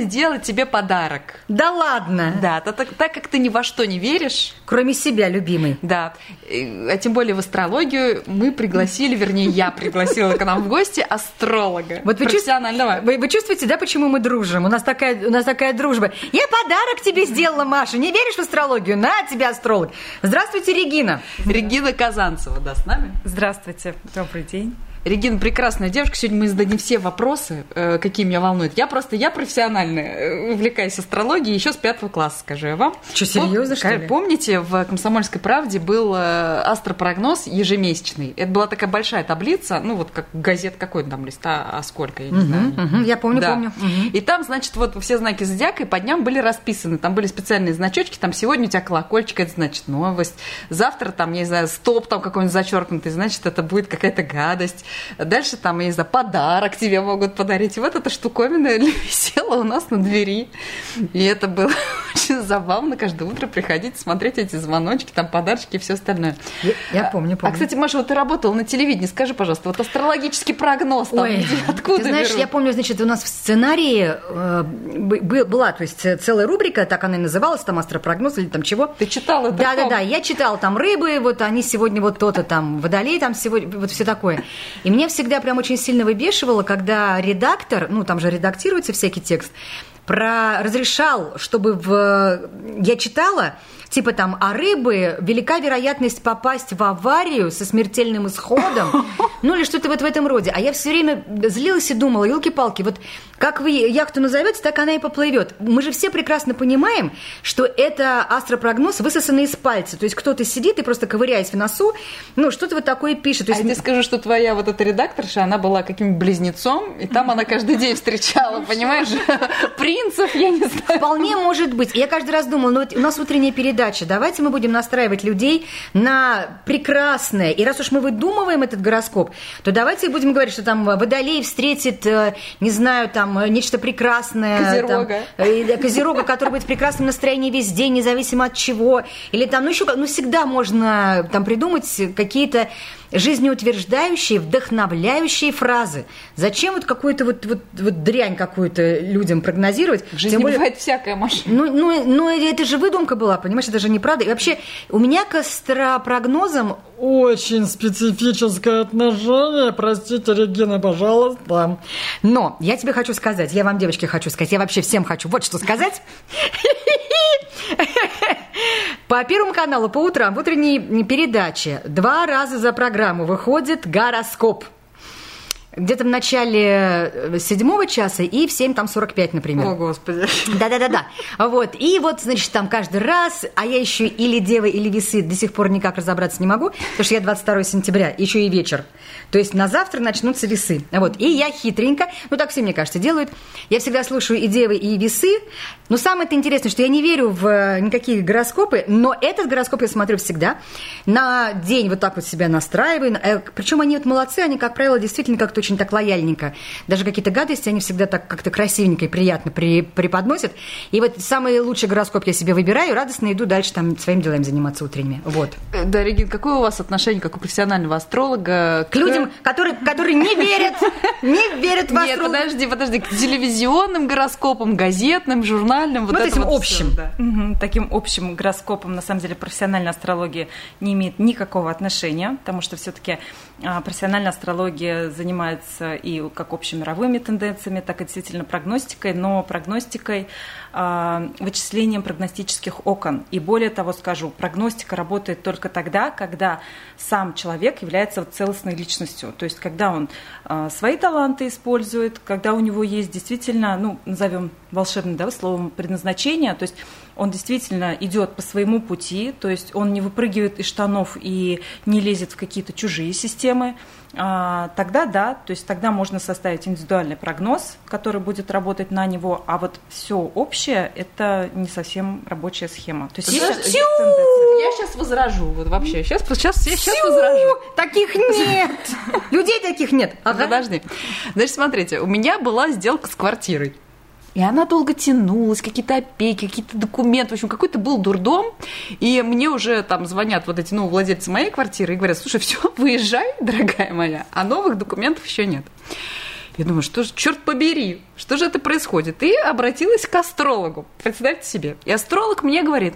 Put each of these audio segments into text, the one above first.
сделать тебе подарок. Да ладно? Да, так, так как ты ни во что не веришь. Кроме себя, любимый. Да. А тем более в астрологию мы пригласили, вернее, я пригласила к нам в гости астролога. Вот вы профессионального. Вы, вы чувствуете, да, почему мы дружим? У нас такая, у нас такая дружба. Я подарок тебе сделала, Маша. Не веришь в астрологию? На тебя астролог. Здравствуйте, Регина. Регина Казанцева, да, с нами? Здравствуйте. Добрый день. Регина прекрасная девушка. Сегодня мы зададим все вопросы, э, какие меня волнуют. Я просто, я профессионально э, увлекаюсь астрологией еще с пятого класса, скажу я вам. Что, серьезно, что ли? Помните, в «Комсомольской правде» был э, астропрогноз ежемесячный. Это была такая большая таблица, ну вот как газет какой-то там листа, а сколько, я не угу, знаю. Угу, я помню, да. помню. Угу. И там, значит, вот все знаки зодиака и по дням были расписаны. Там были специальные значочки, там сегодня у тебя колокольчик, это значит новость. Завтра там, я не знаю, стоп там какой-нибудь зачеркнутый, значит, это будет какая-то гадость. Дальше там, я не знаю, подарок тебе могут подарить. И вот эта штуковина висела у нас на двери. И это было очень забавно каждое утро приходить, смотреть эти звоночки, там подарочки и все остальное. Я, я помню, помню. А, кстати, Маша, вот ты работала на телевидении. Скажи, пожалуйста, вот астрологический прогноз там, Ой, где, откуда Ты знаешь, берут? я помню, значит, у нас в сценарии э, была, то есть целая рубрика, так она и называлась, там астропрогноз или там чего. Ты читала? Да, да, да, я читала там рыбы, вот они сегодня вот то-то там, водолей там сегодня, вот все такое. И мне всегда прям очень сильно выбешивало, когда редактор, ну там же редактируется всякий текст, про разрешал, чтобы в я читала типа там, а рыбы велика вероятность попасть в аварию со смертельным исходом, ну или что-то вот в этом роде. А я все время злилась и думала, елки-палки, вот как вы яхту назовете, так она и поплывет. Мы же все прекрасно понимаем, что это астропрогноз высосанный из пальца. То есть кто-то сидит и просто ковыряясь в носу, ну что-то вот такое пишет. То есть... А я тебе скажу, что твоя вот эта редакторша, она была каким-то близнецом, и там она каждый день встречала, понимаешь, принцев, я не знаю. Вполне может быть. Я каждый раз думала, ну вот у нас утренняя передача, давайте мы будем настраивать людей на прекрасное. И раз уж мы выдумываем этот гороскоп, то давайте будем говорить, что там Водолей встретит, э, не знаю, там нечто прекрасное. Козерога. Там, э, козерога, который будет в прекрасном настроении весь день, независимо от чего. Или там, ну еще, ну всегда можно там придумать какие-то жизнеутверждающие, вдохновляющие фразы. Зачем вот какую-то вот, вот, вот дрянь какую-то людям прогнозировать? В жизни Тем более, бывает всякая машина. Ну, ну, ну, это же выдумка была, понимаешь, это же неправда. И вообще, у меня к астропрогнозам очень специфическое отношение. Простите, Регина, пожалуйста. Но я тебе хочу сказать, я вам, девочки, хочу сказать, я вообще всем хочу вот что сказать. По Первому каналу по утрам в утренней передаче два раза за программу выходит гороскоп где-то в начале э, седьмого часа и в 7 там 45, например. О, Господи. Да-да-да-да. Вот. И вот, значит, там каждый раз, а я еще или дева, или весы до сих пор никак разобраться не могу, потому что я 22 сентября, еще и вечер. То есть на завтра начнутся весы. Вот. И я хитренько, ну так все, мне кажется, делают. Я всегда слушаю и девы, и весы. Но самое-то интересное, что я не верю в э, никакие гороскопы, но этот гороскоп я смотрю всегда. На день вот так вот себя настраиваю. Э, Причем они вот молодцы, они, как правило, действительно как-то очень так лояльненько. Даже какие-то гадости они всегда так как-то красивенько и приятно при, преподносят. И вот самый лучший гороскоп я себе выбираю, радостно иду дальше там своим делами заниматься утренними. Вот. Да, Регин, какое у вас отношение, как у профессионального астролога, к, к людям, которые, которые не верят, не верят в астролог. Нет, подожди, подожди, к телевизионным гороскопам, газетным, журнальным, вот, вот этим вот общим. Все, да. угу, таким общим гороскопом, на самом деле, профессиональная астрология не имеет никакого отношения, потому что все-таки профессиональная астрология занимается и как общемировыми тенденциями, так и действительно прогностикой, но прогностикой, а, вычислением прогностических окон. И более того скажу, прогностика работает только тогда, когда сам человек является целостной личностью. То есть когда он а, свои таланты использует, когда у него есть действительно, ну, назовем волшебным да, словом, предназначение, то есть он действительно идет по своему пути, то есть он не выпрыгивает из штанов и не лезет в какие-то чужие системы, а, тогда да, то есть тогда можно составить индивидуальный прогноз, который будет работать на него, а вот все общее это не совсем рабочая схема. То есть есть, есть Я сейчас возражу, вот вообще, сейчас, сейчас, я сейчас возражу. Таких нет! Людей таких нет. Ага. Подожди. Значит, смотрите, у меня была сделка с квартирой. И она долго тянулась, какие-то опеки, какие-то документы. В общем, какой-то был дурдом. И мне уже там звонят вот эти, ну, владельцы моей квартиры и говорят, слушай, все, выезжай, дорогая моя, а новых документов еще нет. Я думаю, что же, черт побери, что же это происходит? И обратилась к астрологу. Представьте себе. И астролог мне говорит,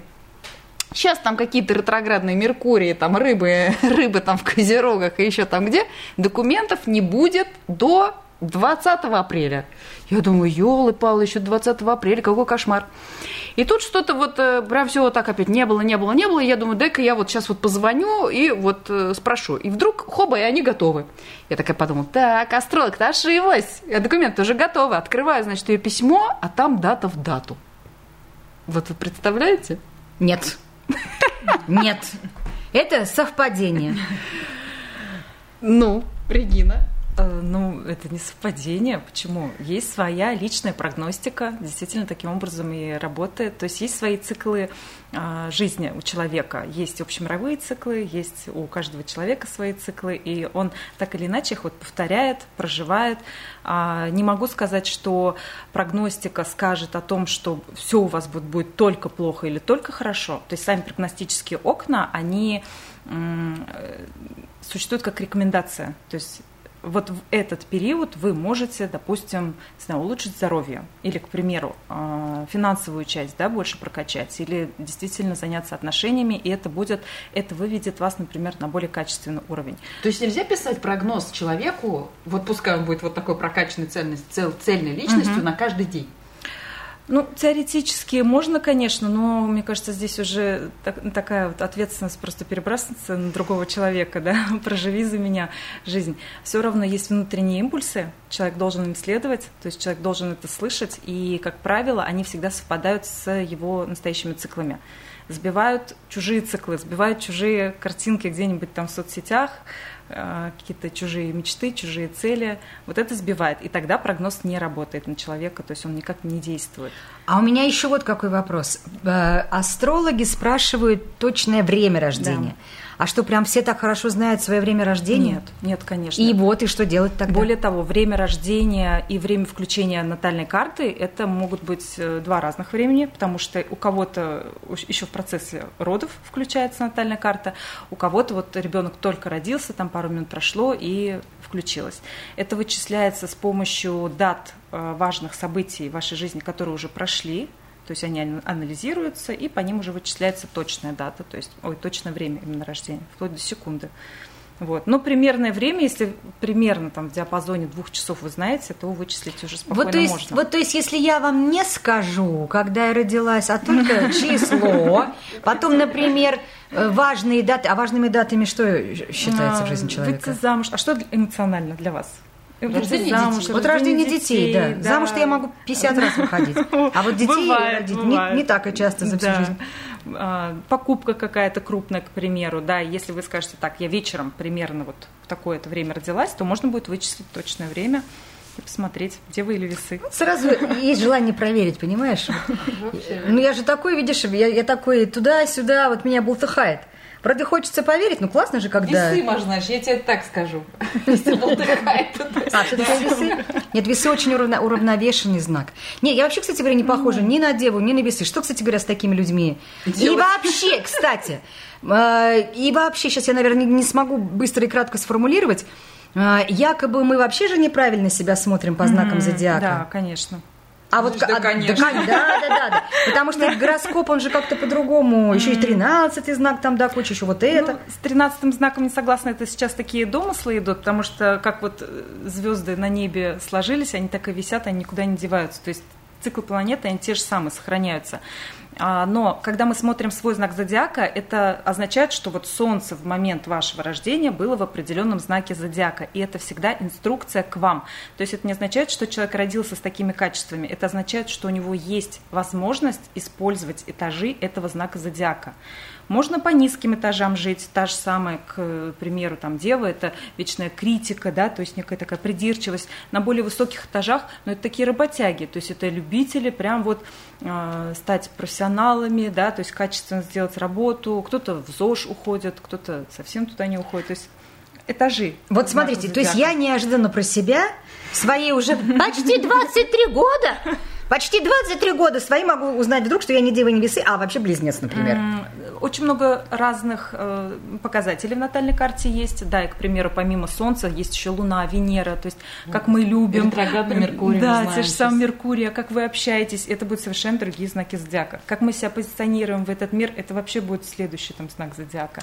Сейчас там какие-то ретроградные Меркурии, там рыбы, рыбы там в Козерогах и еще там где, документов не будет до 20 апреля. Я думаю, елы-палы, еще 20 апреля, какой кошмар. И тут что-то вот э, прям все вот так опять не было, не было, не было. И я думаю, дай-ка я вот сейчас вот позвоню и вот э, спрошу. И вдруг, хоба, и они готовы. Я такая подумала, так, астролог-то ошиблась. Я документы уже готовы. Открываю, значит, ее письмо, а там дата в дату. Вот вы представляете? Нет. Нет. Это совпадение. Ну, Регина. Э, ну, это не совпадение. Почему? Есть своя личная прогностика, действительно таким образом и работает. То есть есть свои циклы а, жизни у человека. Есть общемировые циклы, есть у каждого человека свои циклы, и он так или иначе их вот повторяет, проживает. А, не могу сказать, что прогностика скажет о том, что все у вас будет, будет только плохо или только хорошо. То есть сами прогностические окна, они э, существуют как рекомендация. То есть вот в этот период вы можете, допустим, знаю, улучшить здоровье или, к примеру, а, финансовую часть да, больше прокачать или действительно заняться отношениями, и это будет, это выведет вас, например, на более качественный уровень. То есть нельзя писать прогноз человеку, вот пускай он будет вот такой прокачанной цельность, цел, цельной личностью угу. на каждый день. Ну, теоретически можно, конечно, но мне кажется, здесь уже так, такая вот ответственность просто перебрасываться на другого человека, да, проживи за меня жизнь. Все равно есть внутренние импульсы, человек должен им следовать, то есть человек должен это слышать, и, как правило, они всегда совпадают с его настоящими циклами. Сбивают чужие циклы, сбивают чужие картинки где-нибудь там в соцсетях, какие-то чужие мечты, чужие цели. Вот это сбивает. И тогда прогноз не работает на человека, то есть он никак не действует. А у меня еще вот какой вопрос. Э, астрологи спрашивают точное время рождения. Да. А что, прям все так хорошо знают свое время рождения? Нет, нет, конечно. И вот, и что делать тогда? Более того, время рождения и время включения натальной карты – это могут быть э, два разных времени, потому что у кого-то еще в процессе родов включается натальная карта, у кого-то вот ребенок только родился, там пару минут прошло и включилось. Это вычисляется с помощью дат э, важных событий в вашей жизни, которые уже прошли, то есть они анализируются, и по ним уже вычисляется точная дата, то есть ой, точное время именно рождения, вплоть до секунды. Вот. Но примерное время, если примерно там в диапазоне двух часов вы знаете, то вычислить уже спокойно вот, то есть, можно. Вот то есть, если я вам не скажу, когда я родилась, а только число, потом, например, важные даты, а важными датами что считается в жизни человека? Выйти замуж. А что эмоционально для вас? Рождение замуж, детей. Вот рождение детей, детей да. да. Замуж-то я могу 50 раз выходить. А вот детей бывает, родить бывает. Не, не так и часто за всю да. жизнь. А, покупка какая-то крупная, к примеру, да, если вы скажете так, я вечером примерно вот в такое-то время родилась, то можно будет вычислить точное время и посмотреть, где вы или весы. Сразу есть желание проверить, понимаешь? Ну я же такой, видишь, я, я такой туда-сюда, вот меня бултыхает. Правда, хочется поверить, ну классно же, когда... Весы, может, знаешь, я тебе так скажу. А, все-таки весы? Нет, весы очень уравновешенный знак. Не, я вообще, кстати говоря, не похожа ни на деву, ни на весы. Что, кстати говоря, с такими людьми? И вообще, кстати, э, и вообще, сейчас я, наверное, не смогу быстро и кратко сформулировать, э, якобы мы вообще же неправильно себя смотрим по знакам зодиака. Да, конечно. А вот, да, а, конечно. Да, да, да, да. Потому что гороскоп, он же как-то по-другому. Еще и 13 знак там, да, куча еще вот это. Ну, с 13 знаком не согласна, это сейчас такие домыслы идут, потому что как вот э, звезды на небе сложились, они так и висят, они никуда не деваются. То есть циклы планеты, они те же самые сохраняются. А, но когда мы смотрим свой знак зодиака, это означает, что вот Солнце в момент вашего рождения было в определенном знаке зодиака, и это всегда инструкция к вам. То есть это не означает, что человек родился с такими качествами, это означает, что у него есть возможность использовать этажи этого знака зодиака. Можно по низким этажам жить, та же самая, к примеру, там дева, это вечная критика, да, то есть некая такая придирчивость. На более высоких этажах, но это такие работяги, то есть это любители прям вот э, стать профессионалами, да, то есть качественно сделать работу. Кто-то в ЗОЖ уходит, кто-то совсем туда не уходит. То есть этажи. Вот смотрите, то есть я неожиданно про себя свои уже почти 23 года Почти 23 года свои могу узнать вдруг, что я не дева, не весы, а вообще близнец, например. Очень много разных э, показателей в натальной карте есть. Да, и, к примеру, помимо Солнца есть еще Луна, Венера, то есть как мы любим. Ретроградный Меркурий. Да, те же самые Меркурия, как вы общаетесь, это будут совершенно другие знаки зодиака. Как мы себя позиционируем в этот мир, это вообще будет следующий там знак зодиака.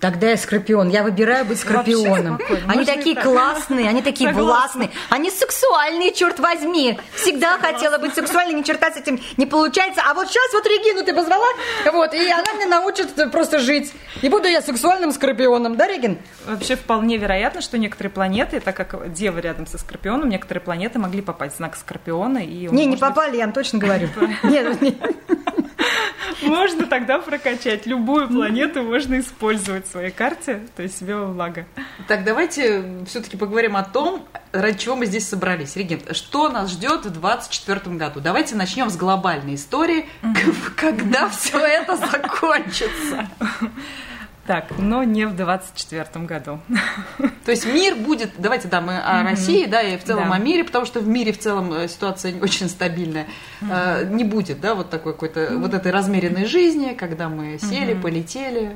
Тогда я скорпион. Я выбираю быть скорпионом. Они такие классные, они такие властные, они сексуальные, черт возьми. Всегда хотела быть сексуальной, ни черта с этим не получается. А вот сейчас вот Регину ты позвала, вот, и она мне научит просто жить. И буду я сексуальным скорпионом, да, Регин? Вообще вполне вероятно, что некоторые планеты, так как Дева рядом со Скорпионом, некоторые планеты могли попасть в знак Скорпиона. И не, не попали, я вам точно говорю. Нет, можно тогда прокачать. Любую планету можно использовать в своей карте, то есть себе во благо. Так, давайте все-таки поговорим о том, ради чего мы здесь собрались. Регент, что нас ждет в 2024 году? Давайте начнем с глобальной истории. Когда все это закончится? Так, но не в 24 году. То есть мир будет, давайте, да, мы о России, да, и в целом да. о мире, потому что в мире в целом э, ситуация очень стабильная. Э, не будет, да, вот такой какой-то, вот этой размеренной жизни, когда мы сели, полетели.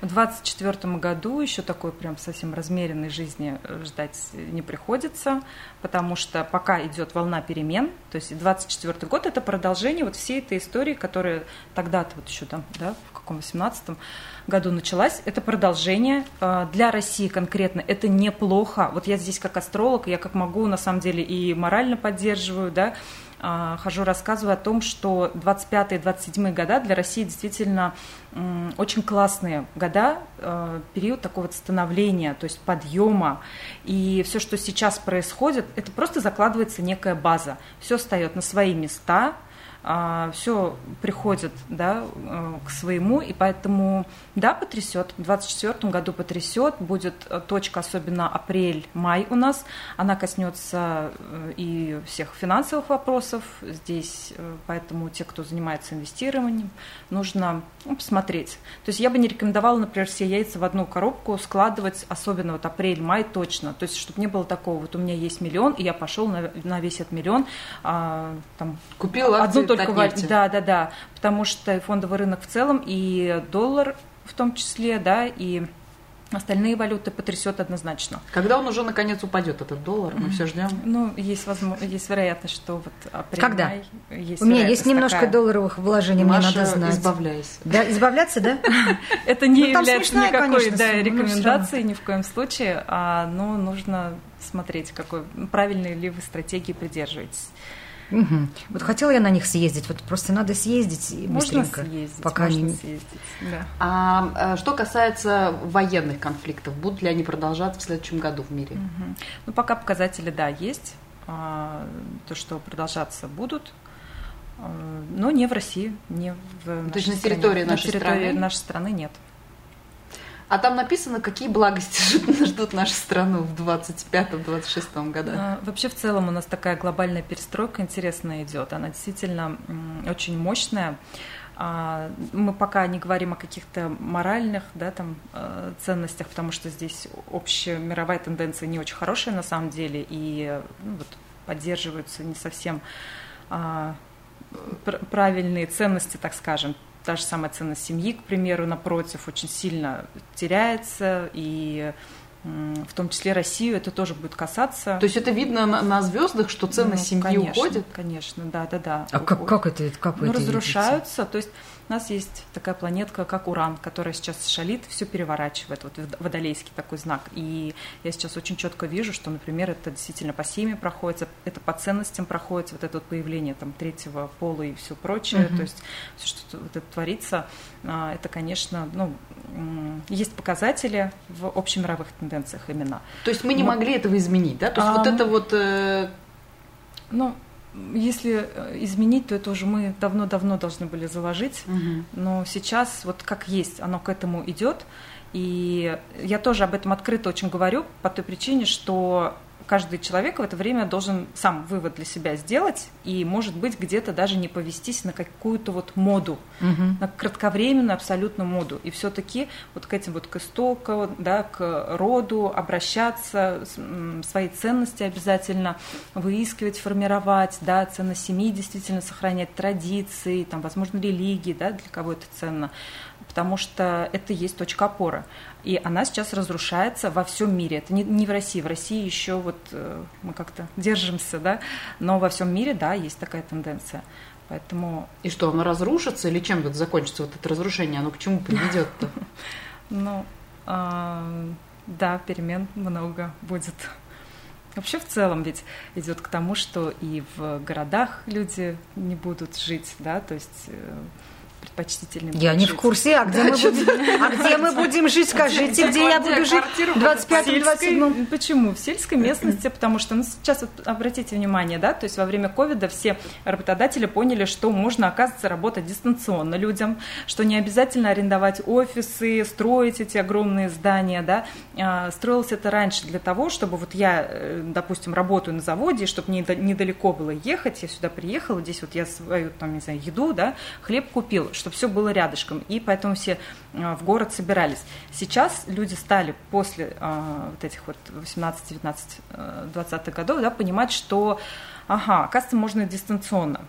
В 24 году еще такой прям совсем размеренной жизни ждать не приходится, потому что пока идет волна перемен, то есть 24 год это продолжение вот всей этой истории, которая тогда-то вот еще там, да, каком 18 году началась. Это продолжение. А, для России конкретно это неплохо. Вот я здесь как астролог, я как могу, на самом деле, и морально поддерживаю, да, а, хожу, рассказываю о том, что 25-27 года для России действительно очень классные года, а, период такого становления, то есть подъема. И все, что сейчас происходит, это просто закладывается некая база. Все встает на свои места, все приходит да, э, к своему, и поэтому, да, потрясет. В 2024 году потрясет, будет э, точка, особенно апрель-май у нас, она коснется э, и всех финансовых вопросов здесь, поэтому те, кто занимается инвестированием, нужно ну, посмотреть. То есть я бы не рекомендовала, например, все яйца в одну коробку складывать, особенно вот апрель-май точно, то есть чтобы не было такого, вот у меня есть миллион, и я пошел на, на весь этот миллион, а, там, Купил одну только валюте. Да, да, да. Потому что фондовый рынок в целом и доллар в том числе, да, и Остальные валюты потрясет однозначно. Когда он уже наконец упадет, этот доллар? Мы все ждем. Ну, есть, возможно, есть вероятность, что вот апрель, Когда? Май, есть У меня есть немножко такая. долларовых вложений, Маша, мне надо знать. избавляйся. Да, избавляться, да? Это не ну, является никакой рекомендацией ни в коем случае, а ну, нужно смотреть, какой правильной ли вы стратегии придерживаетесь. Угу. Вот хотела я на них съездить, вот просто надо съездить и быстренько. Можно съездить, пока можно не... съездить, да. А, а что касается военных конфликтов, будут ли они продолжаться в следующем году в мире? Угу. Ну, пока показатели, да, есть. А, то, что продолжаться будут, а, но не в России, не в То есть на территории нашей на территории страны? нашей страны нет. А там написано, какие благости ждут нашу страну в 25-26 годах. А, вообще, в целом, у нас такая глобальная перестройка интересная идет. Она действительно очень мощная. А, мы пока не говорим о каких-то моральных да, там, э, ценностях, потому что здесь общая мировая тенденция не очень хорошая на самом деле, и ну, вот, поддерживаются не совсем а, правильные ценности, так скажем та же самая ценность семьи, к примеру, напротив, очень сильно теряется, и в том числе Россию это тоже будет касаться. То есть это видно на, на звездах, что ценность ну, семьи конечно, уходит? Конечно, да, да, да. А как, как это? Как ну, разрушаются. Видите? То есть у нас есть такая планетка, как Уран, которая сейчас шалит, все переворачивает, вот водолейский такой знак. И я сейчас очень четко вижу, что, например, это действительно по семье проходит, это по ценностям проходит, вот это вот появление там третьего пола и все прочее. Угу. То есть все, что вот это творится, а, это, конечно, ну, есть показатели в общемировых тенденциях именно. То есть мы не Но... могли этого изменить, да? То есть а, вот это вот... Э... Ну, если э, изменить, то это уже мы давно-давно должны были заложить. Угу. Но сейчас вот как есть, оно к этому идет. И я тоже об этом открыто очень говорю по той причине, что каждый человек в это время должен сам вывод для себя сделать и, может быть, где-то даже не повестись на какую-то вот моду, угу. на кратковременную абсолютно моду. И все-таки вот к этим вот к истоку, да, к роду обращаться, свои ценности обязательно выискивать, формировать, да, ценность семьи действительно сохранять, традиции, там, возможно, религии, да, для кого это ценно потому что это есть точка опоры. И она сейчас разрушается во всем мире. Это не, не в России. В России еще вот э, мы как-то держимся, да, но во всем мире, да, есть такая тенденция. Поэтому... И что, оно разрушится или чем вот закончится вот это разрушение? Оно к чему приведет-то? Ну, а, да, перемен много будет. Вообще в целом ведь идет к тому, что и в городах люди не будут жить, да, то есть э, предпочтительным. Я не в курсе, а где, мы будем, а где мы будем жить, скажите, где я буду жить в 25-27? Почему? В сельской местности, потому что, ну, сейчас вот обратите внимание, да, то есть во время ковида все работодатели поняли, что можно, оказывается, работать дистанционно людям, что не обязательно арендовать офисы, строить эти огромные здания, да, а, строилось это раньше для того, чтобы вот я, э, допустим, работаю на заводе, чтобы недалеко было ехать, я сюда приехала, здесь вот я свою, там, не знаю, еду, да, хлеб купил, чтобы все было рядышком, и поэтому все а, в город собирались. Сейчас люди стали после а, вот этих вот 18, 19, 20 годов да, понимать, что, ага, оказывается, можно дистанционно.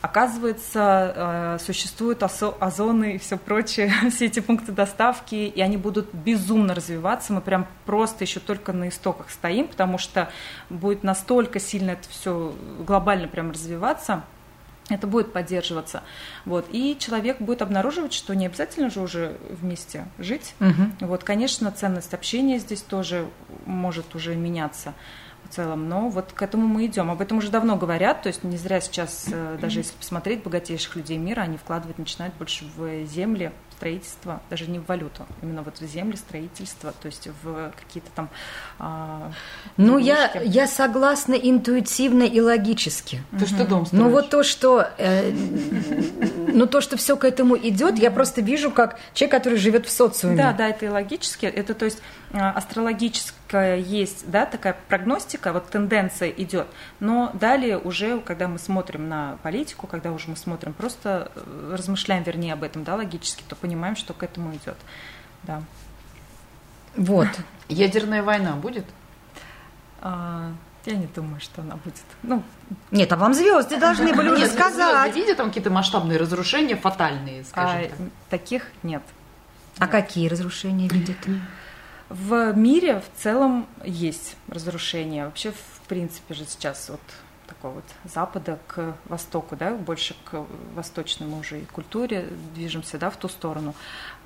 Оказывается, а, существуют озоны и все прочее, все эти пункты доставки, и они будут безумно развиваться. Мы прям просто еще только на истоках стоим, потому что будет настолько сильно это все глобально прям развиваться – это будет поддерживаться. Вот. И человек будет обнаруживать, что не обязательно же уже вместе жить. Угу. Вот, конечно, ценность общения здесь тоже может уже меняться в целом, но вот к этому мы идем. Об этом уже давно говорят, то есть не зря сейчас, э, даже если посмотреть богатейших людей мира, они вкладывать начинают больше в земли, строительство, даже не в валюту, именно вот в земли, строительство, то есть в какие-то там... А, ну, я, я согласна интуитивно и логически. То, что дом строишь. Ну, вот то, что... Э, ну, то, что все к этому идет, я просто вижу, как человек, который живет в социуме. Да, да, это и логически. Это, то есть, а, астрологическая есть, да, такая прогностика, вот тенденция идет. Но далее уже, когда мы смотрим на политику, когда уже мы смотрим, просто э, размышляем, вернее, об этом, да, логически, то понимаем, что к этому идет. Да. Вот. Ядерная война будет? А, я не думаю, что она будет. Ну, нет, а вам звезды должны были уже сказать. Видите там какие-то масштабные разрушения, фатальные, скажем а, так? Таких нет. А какие разрушения видят? В мире в целом есть разрушения. Вообще, в принципе же сейчас вот такого вот запада к востоку, да, больше к восточному уже и культуре движемся, да, в ту сторону.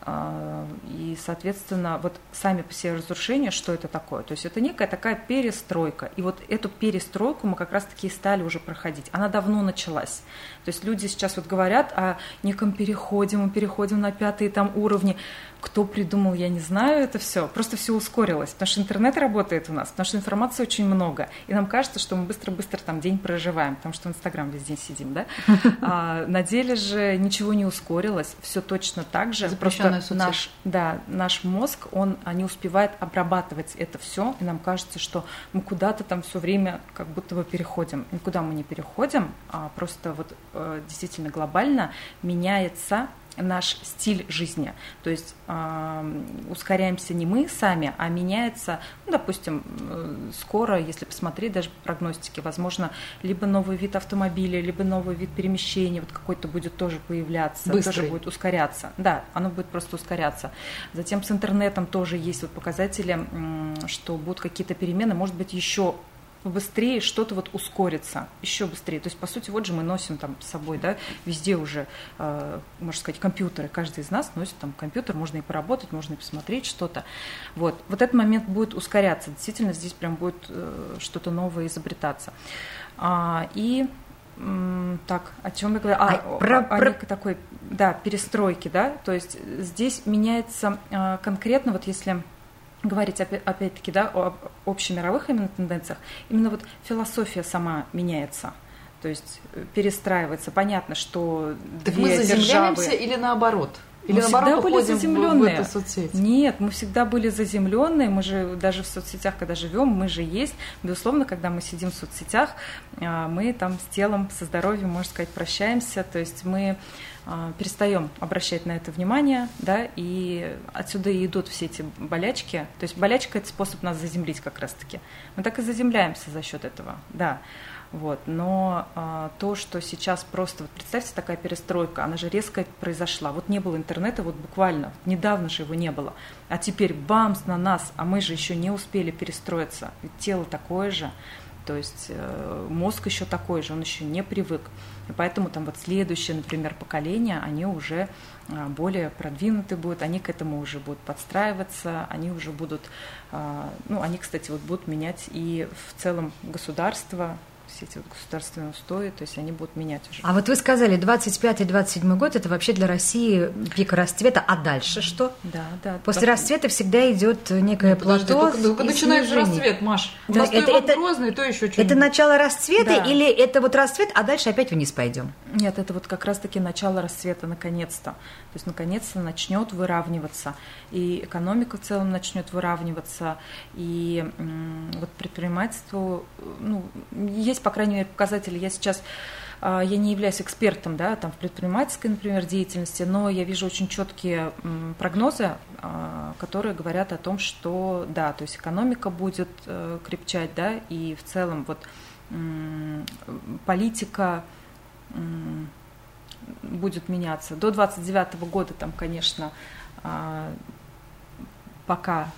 А, и, соответственно, вот сами по себе разрушения, что это такое? То есть это некая такая перестройка. И вот эту перестройку мы как раз-таки и стали уже проходить. Она давно началась. То есть люди сейчас вот говорят о неком переходе, мы переходим на пятые там уровни. Кто придумал, я не знаю это все. Просто все ускорилось, потому что интернет работает у нас, потому что информации очень много. И нам кажется, что мы быстро-быстро там день проживаем, потому что в Инстаграм весь день сидим, да? А на деле же ничего не ускорилось, все точно так же. Просто наш, да, наш мозг, он не успевает обрабатывать это все, и нам кажется, что мы куда-то там все время как будто бы переходим. Никуда мы не переходим, а просто вот э, действительно глобально меняется наш стиль жизни. То есть э, ускоряемся не мы сами, а меняется, ну, допустим, э, скоро, если посмотреть даже по прогностике, возможно, либо новый вид автомобиля, либо новый вид перемещения, вот какой-то будет тоже появляться, Быстрый. тоже будет ускоряться. Да, оно будет просто ускоряться. Затем с интернетом тоже есть вот показатели, что будут какие-то перемены, может быть, еще быстрее что-то вот ускорится, еще быстрее. То есть, по сути, вот же мы носим там с собой, да, везде уже, э, можно сказать, компьютеры. Каждый из нас носит там компьютер, можно и поработать, можно и посмотреть что-то. Вот. Вот этот момент будет ускоряться. Действительно, здесь прям будет э, что-то новое изобретаться. А, и так, о чем я говорю? А, а про, о, про... такой, да, перестройки, да, то есть здесь меняется э, конкретно, вот если говорить опять-таки да, о общемировых именно тенденциях, именно вот философия сама меняется. То есть э, перестраивается. Понятно, что так две мы заземляемся державы... или наоборот? Или мы всегда наоборот были уходим в- в заземленные. соцсеть? Нет, мы всегда были заземленные. Мы же даже в соцсетях, когда живем, мы же есть. Безусловно, когда мы сидим в соцсетях, а, мы там с телом, со здоровьем, можно сказать, прощаемся. То есть мы а, перестаем обращать на это внимание, да, и отсюда и идут все эти болячки. То есть болячка – это способ нас заземлить как раз-таки. Мы так и заземляемся за счет этого, да. Вот. Но а, то, что сейчас просто, вот представьте, такая перестройка, она же резко произошла. Вот не было интернета, вот буквально, недавно же его не было. А теперь бамс на нас, а мы же еще не успели перестроиться. Ведь тело такое же, то есть э, мозг еще такой же, он еще не привык. И поэтому там вот следующее, например, поколение, они уже а, более продвинуты будут, они к этому уже будут подстраиваться, они уже будут, а, ну, они, кстати, вот будут менять и в целом государство, все эти вот государственные устои, то есть они будут менять уже. А вот вы сказали, 25-27 год – это вообще для России пик расцвета, а дальше что? Да, да. После так- расцвета всегда идет некое Подожди, плато только, только начинается снижение. рассвет, Маш. У Да, нас то это- Иван это- Грозный, то еще что-нибудь. Это начало расцвета Да. или это вот расцвет, а дальше опять вниз пойдем? Нет, это вот как раз-таки начало расцвета наконец-то. То есть наконец-то начнет выравниваться. И экономика в целом начнет выравниваться. И м, вот предпринимательству, ну, есть, по крайней мере, показатели. Я сейчас а, я не являюсь экспертом да, там, в предпринимательской, например, деятельности, но я вижу очень четкие прогнозы, а, которые говорят о том, что да, то есть экономика будет э, крепчать, да, и в целом вот политика будет меняться. До 29 года там, конечно, а, пока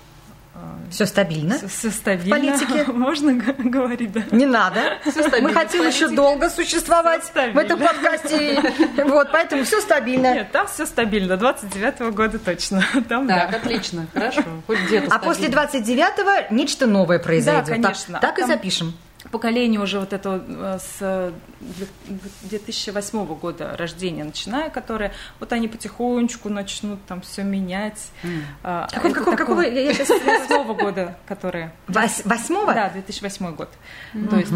Все стабильно? все стабильно. политике? Можно говорить, да. Не надо. Всё стабильно Мы хотим в еще долго существовать в этом подкасте. Вот, поэтому все стабильно. Нет, там все стабильно, 29 года точно. Там, Так, да. отлично, хорошо. Хоть где-то А после стабильно. 29-го нечто новое произойдет. Да, конечно. Так, так А и там- запишем. Поколение уже вот этого э, с 2008 года рождения начиная, которые вот они потихонечку начнут там все менять. А, Какого- это какого- я щас- 2008 года, которые... Вось- Восьмого? Да, 2008 год. То есть,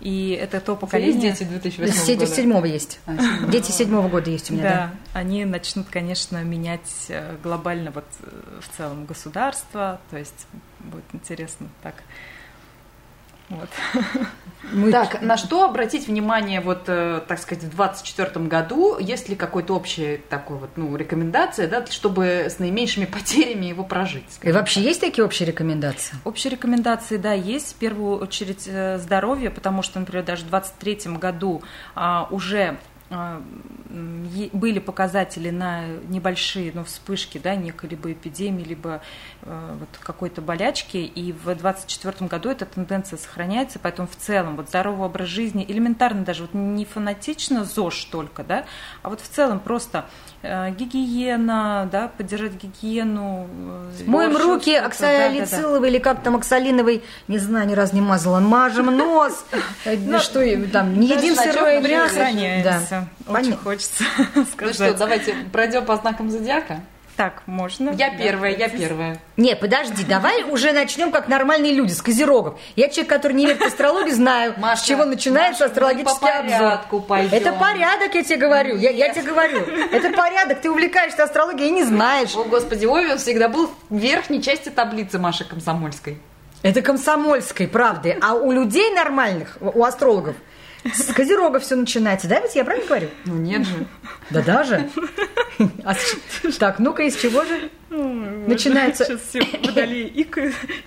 и это то Есть поколение... дети 2008 Седь- года? Седьмого есть. А. Дети седьмого года есть у меня, да. Да, они начнут, конечно, менять э, глобально вот э, в целом государство, то есть будет интересно так. Вот. Мы- Так, на что обратить внимание, вот, э, так сказать, в 2024 году? Есть ли какой-то общий такой вот, ну, рекомендация, да, чтобы с наименьшими потерями его прожить? И вообще есть такие общие рекомендации? Общие рекомендации, да, есть. В первую очередь э, здоровье, потому что, например, даже в 2023 году а, уже были показатели на небольшие ну, вспышки, да, некой либо эпидемии, либо э, вот какой-то болячки, и в 2024 году эта тенденция сохраняется, поэтому в целом вот здоровый образ жизни, элементарно даже вот не фанатично ЗОЖ только, да, а вот в целом просто э, гигиена, да, поддержать гигиену. э, Моем руки оксалициловой или как там оксалиновой, не знаю, ни разу не мазала, мажем нос, Э, что там, не едим сырое на Сохраняемся. Очень Понятно. хочется Ну сказать. что, давайте пройдем по знакам зодиака. Так, можно? Я Да, первая, я первая. Не, подожди, давай уже начнем как нормальные люди, с козерогов. Я человек, который не верит в астрологию, знаю, Маша, с чего начинается Маша, астрологический по обзор. пойдем. Это порядок, я тебе говорю. Я, я тебе говорю. Это порядок. Ты увлекаешься астрологией и не знаешь. О, господи, Овен всегда был в верхней части таблицы Маши Комсомольской. Это комсомольской правды. А у людей нормальных, у астрологов, с козерога все начинается. Да, ведь я правильно говорю? Ну нет же. Да даже. А Так, ну-ка, из чего же? Начинается- Сейчас все водолеи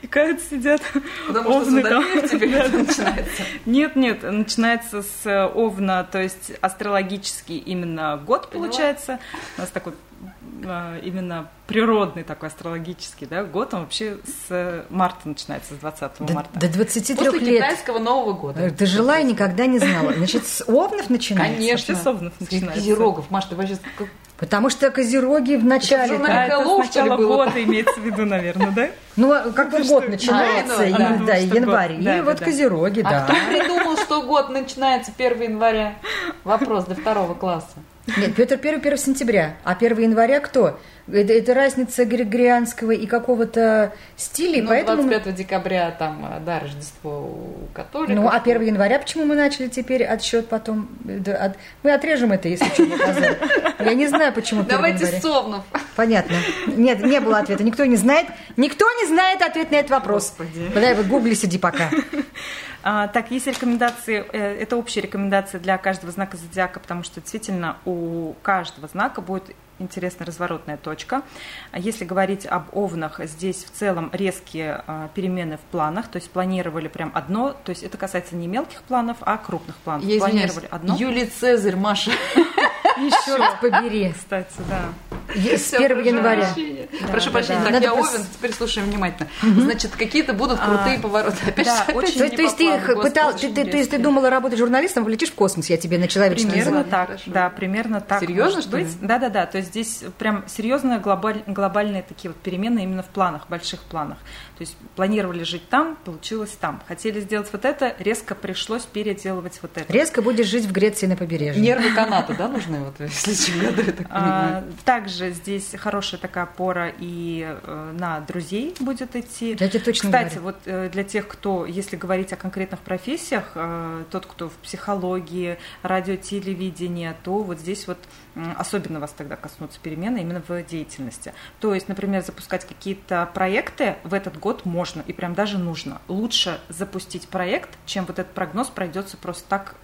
икают, сидят. Потому что с теперь начинается. Нет, нет, начинается с э, Овна, то есть астрологический именно год получается. У нас такой именно природный такой астрологический да, год, он вообще с марта начинается, с 20 До, марта. до 23 После лет. китайского Нового года. Э, Ты жила и никогда не знала. Значит, с овнов начинается? Конечно. С овнов С начинается. Козерогов. Маш, ты вообще... Потому что козероги в начале... Это А, это Hello, с что ли, начала было? года имеется в виду, наверное, да? Ну, а как вот год начинается, А, и, январь, да. да, январь, год, да, и да, вот да. козероги, А да. кто придумал, что год начинается 1 января? Вопрос для второго класса. Нет, Петр Первый 1 сентября, а 1 января кто? Это, это разница григорианского и какого-то стиля, ну, поэтому... 25 декабря там, э, да, Рождество у католиков. Ну, а 1 января почему мы начали теперь отсчет потом? Да, от... Мы отрежем это, если что. Я не знаю, почему 1 Давайте. Совнов. Понятно. Нет, не было ответа. Никто не знает. Никто не знает ответ на этот вопрос. Господи. Давай, вот гугли сиди пока. А, так, есть рекомендации, э, это общие рекомендации для каждого знака зодиака, потому что действительно у каждого знака будет интересная разворотная точка. А Если говорить об овнах, здесь в целом резкие а, перемены в планах, то есть планировали прям одно, то есть это касается не мелких планов, а крупных планов. Я планировали одно. Юлий Цезарь, Маша. Еще раз побери. Кстати, да. С 1 января. Прошу да, прощения, да. так, Надо я Овен, теперь слушаем внимательно. Значит, какие-то будут крутые А, повороты. Опять да, же, очень То, есть ты пытал, ты, ты- то есть ты думала работать журналистом, полетишь в космос, я тебе на человеческом Примерно так, Хорошо. да, примерно так. Серьезно, что быть. Да, да, да. То есть здесь прям серьезные глобаль- глобальные такие вот перемены именно в планах, больших планах. То есть планировали жить там, получилось там. Хотели сделать вот это, резко пришлось переделывать вот это. Резко будешь жить в Греции на побережье. Нервы каната, да, нужны вот в следующем году, я так понимаю. А, также здесь хорошая такая опора и э, на друзей будет идти. Я тебе точно Кстати, говорю. вот э, для тех, кто, если говорить о конкретных профессиях, э, тот, кто в психологии, радио, телевидение, то вот здесь вот особенно вас тогда коснутся перемены именно в деятельности. То есть, например, запускать какие-то проекты в этот год можно и прям даже нужно. Лучше запустить проект, чем вот этот прогноз пройдется просто так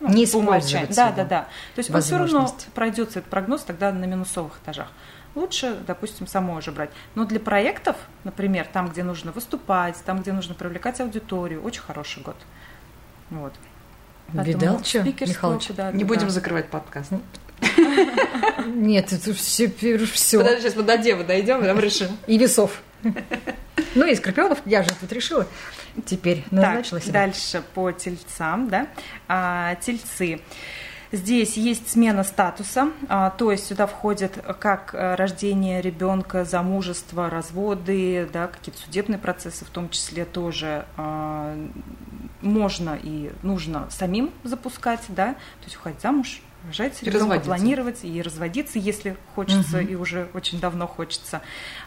ну, Не использовать Да, да, да. То есть он все равно пройдется этот прогноз тогда на минусовых этажах. Лучше, допустим, самой уже брать. Но для проектов, например, там, где нужно выступать, там, где нужно привлекать аудиторию, очень хороший год. Вот. Видал, чё, спикерство, Михалыч? куда- Не да. будем закрывать подкаст. Нет, это все, все. Подожди, сейчас мы до Девы дойдем, и там решим. И весов. Ну и Скорпионов, я же тут решила. Теперь назначила Так, себя. дальше по тельцам, да. А, тельцы. Здесь есть смена статуса, а, то есть сюда входит как э, рождение ребенка, замужество, разводы, да, какие-то судебные процессы, в том числе тоже а, можно и нужно самим запускать, да, то есть уходить замуж, рожать ребенка, планировать и разводиться, если хочется, Мгм. и уже очень давно хочется.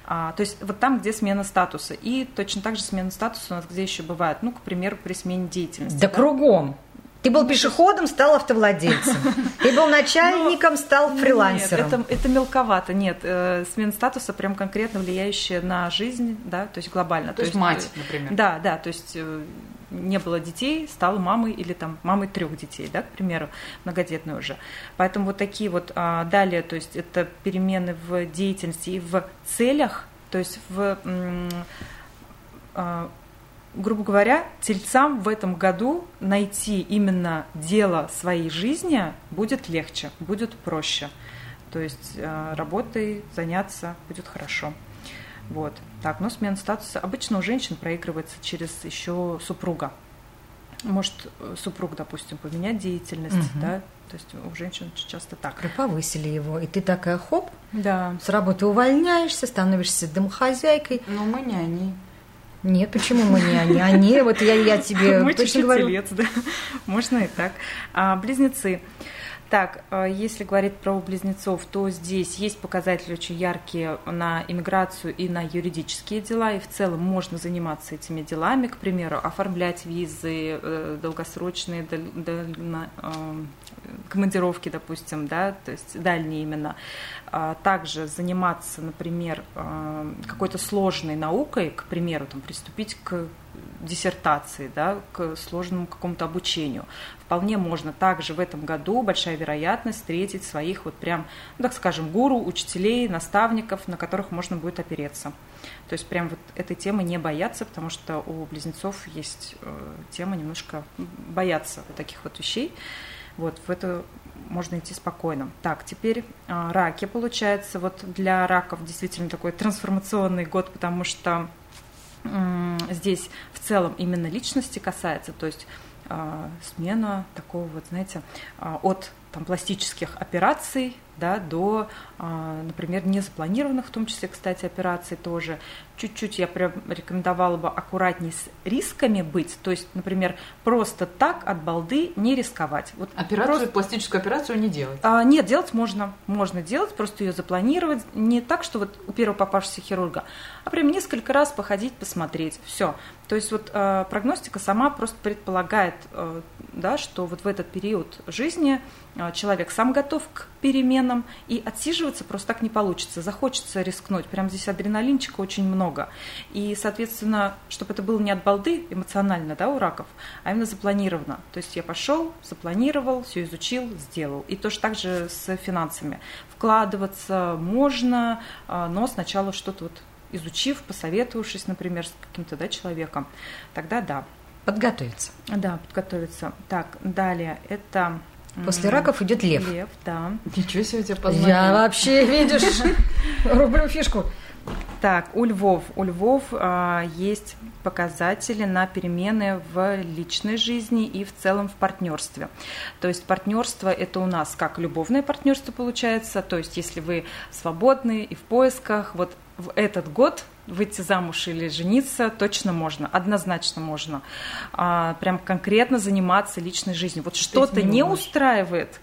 А, то есть вот там, где смена статуса. И точно так же смена статуса у нас где еще бывает, ну, к примеру, при смене деятельности. Да кругом. Ты был пешеходом, стал автовладельцем. Ты был начальником, стал фрилансером. Нет, это, это мелковато. Нет, э, смена статуса прям конкретно влияющая на жизнь, да, то есть глобально. То есть мать, например. Да, да, то есть э, не было детей, стала мамой или там мамой трех детей, да, к примеру, многодетной уже. Поэтому вот такие вот а, далее, то есть это перемены в деятельности и в целях, то есть в а, грубо говоря, тельцам в этом году найти именно дело своей жизни будет легче, будет проще. То есть э, работой заняться будет хорошо. Вот. Так, но смена статуса обычно у женщин проигрывается через еще супруга. Может э, супруг, допустим, поменять деятельность, Мгм. да, то есть у женщин часто так. Повысили его, и ты такая, хоп, Да. с работы увольняешься, становишься домохозяйкой. Ну, мы не они. Нет, почему мы не они? Они, вот я, я тебе Мы точно говорю. телец, да. Можно и так. А, близнецы. Так, а, если говорить про близнецов, то здесь есть показатели очень яркие на иммиграцию и на юридические дела, и в целом можно заниматься этими делами, к примеру, оформлять визы э, долгосрочные, э, командировки, допустим, да, то есть дальние именно. А Также заниматься, например, э, какой-то сложной наукой, к примеру, там, приступить к диссертации, да, к сложному какому-то обучению. Вполне можно также в этом году, большая вероятность, встретить своих вот прям, ну, так скажем, гуру, учителей, наставников, на которых можно будет опереться. То есть прям вот этой темы не бояться, потому что у близнецов есть э, тема немножко бояться вот таких вот вещей. Вот, в это можно идти спокойно. Так, теперь а, раки, получается, вот для раков действительно такой трансформационный год, потому что м, здесь в целом именно личности касается, то есть смена такого вот, знаете, а, от там, пластических операций, да, до, а, например, незапланированных, в том числе, кстати, операций тоже. Чуть-чуть я прям рекомендовала бы аккуратней с рисками быть, то есть, например, просто так от балды не рисковать. Вот операцию, просто... пластическую операцию не делать? А, нет, делать можно, можно делать, просто ее запланировать, не так, что вот у первого попавшегося хирурга, а прям несколько раз походить, посмотреть, все. То есть вот э, прогностика сама просто предполагает, э, да, что вот в этот период жизни э, человек сам готов к переменам, и отсиживаться просто так не получится. Захочется рискнуть. Прям здесь адреналинчика очень много. И, соответственно, чтобы это было не от балды эмоционально, да, у раков, а именно запланировано. То есть я пошел, запланировал, все изучил, сделал. И тоже так же с финансами. Вкладываться можно, но сначала что-то вот изучив, посоветовавшись, например, с каким-то да, человеком, тогда да. Подготовиться. Да, подготовиться. Так, далее это После раков идет лев. Лев, да. Ничего себе тебя познание. Я вообще, видишь, рублю фишку. Так, у львов. У львов а, есть показатели на перемены в личной жизни и в целом в партнерстве. То есть партнерство это у нас как любовное партнерство получается. То есть если вы свободны и в поисках, вот в этот год выйти замуж или жениться точно можно, однозначно можно. А, прям конкретно заниматься личной жизнью. Вот что-то не, не устраивает,